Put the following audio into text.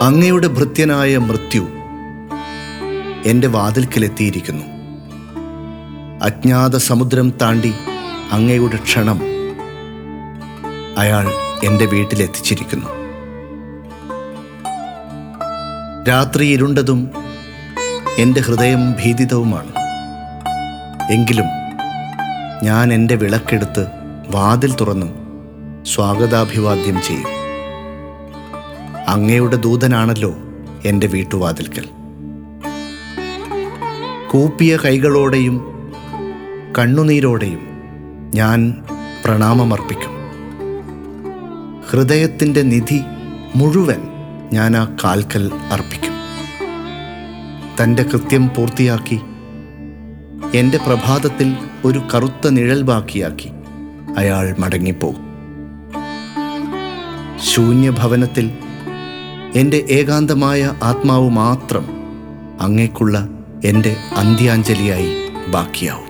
അങ്ങയുടെ ഭൃത്യനായ മൃത്യു എന്റെ വാതിൽക്കലെത്തിയിരിക്കുന്നു. അജ്ഞാത സമുദ്രം താണ്ടി അങ്ങയുടെ ക്ഷണം അയാൾ എന്റെ വീട്ടിലെത്തിച്ചിരിക്കുന്നു. രാത്രി ഇരുണ്ടതും എന്റെ ഹൃദയം ഭീതിതവുമാണ്. എങ്കിലും ഞാൻ എന്റെ വിളക്കെടുത്ത് വാതിൽ തുറന്നും സ്വാഗതാഭിവാദ്യം ചെയ്യും. അങ്ങയുടെ ദൂതനാണല്ലോ എന്റെ വീട്ടുവാതിൽക്കൽ. കൂപ്പിയ കൈകളോടെയും കണ്ണുനീരോടെയും ഞാൻ പ്രണാമമർപ്പിക്കും. ഹൃദയത്തിന്റെ നിധി മുഴുവൻ ഞാൻ ആ കാൽക്കൽ അർപ്പിക്കും. തന്റെ കൃത്യം പൂർത്തിയാക്കി എന്റെ പ്രഭാതത്തിൽ ഒരു കറുത്ത നിഴൽ ബാക്കിയാക്കി അയാൾ മടങ്ങിപ്പോകും. ശൂന്യഭവനത്തിൽ എന്റെ ഏകാന്തമായ ആത്മാവ് മാത്രം അങ്ങേക്കുള്ള എന്റെ അന്ത്യാഞ്ജലിയായി ബാക്കിയാവും.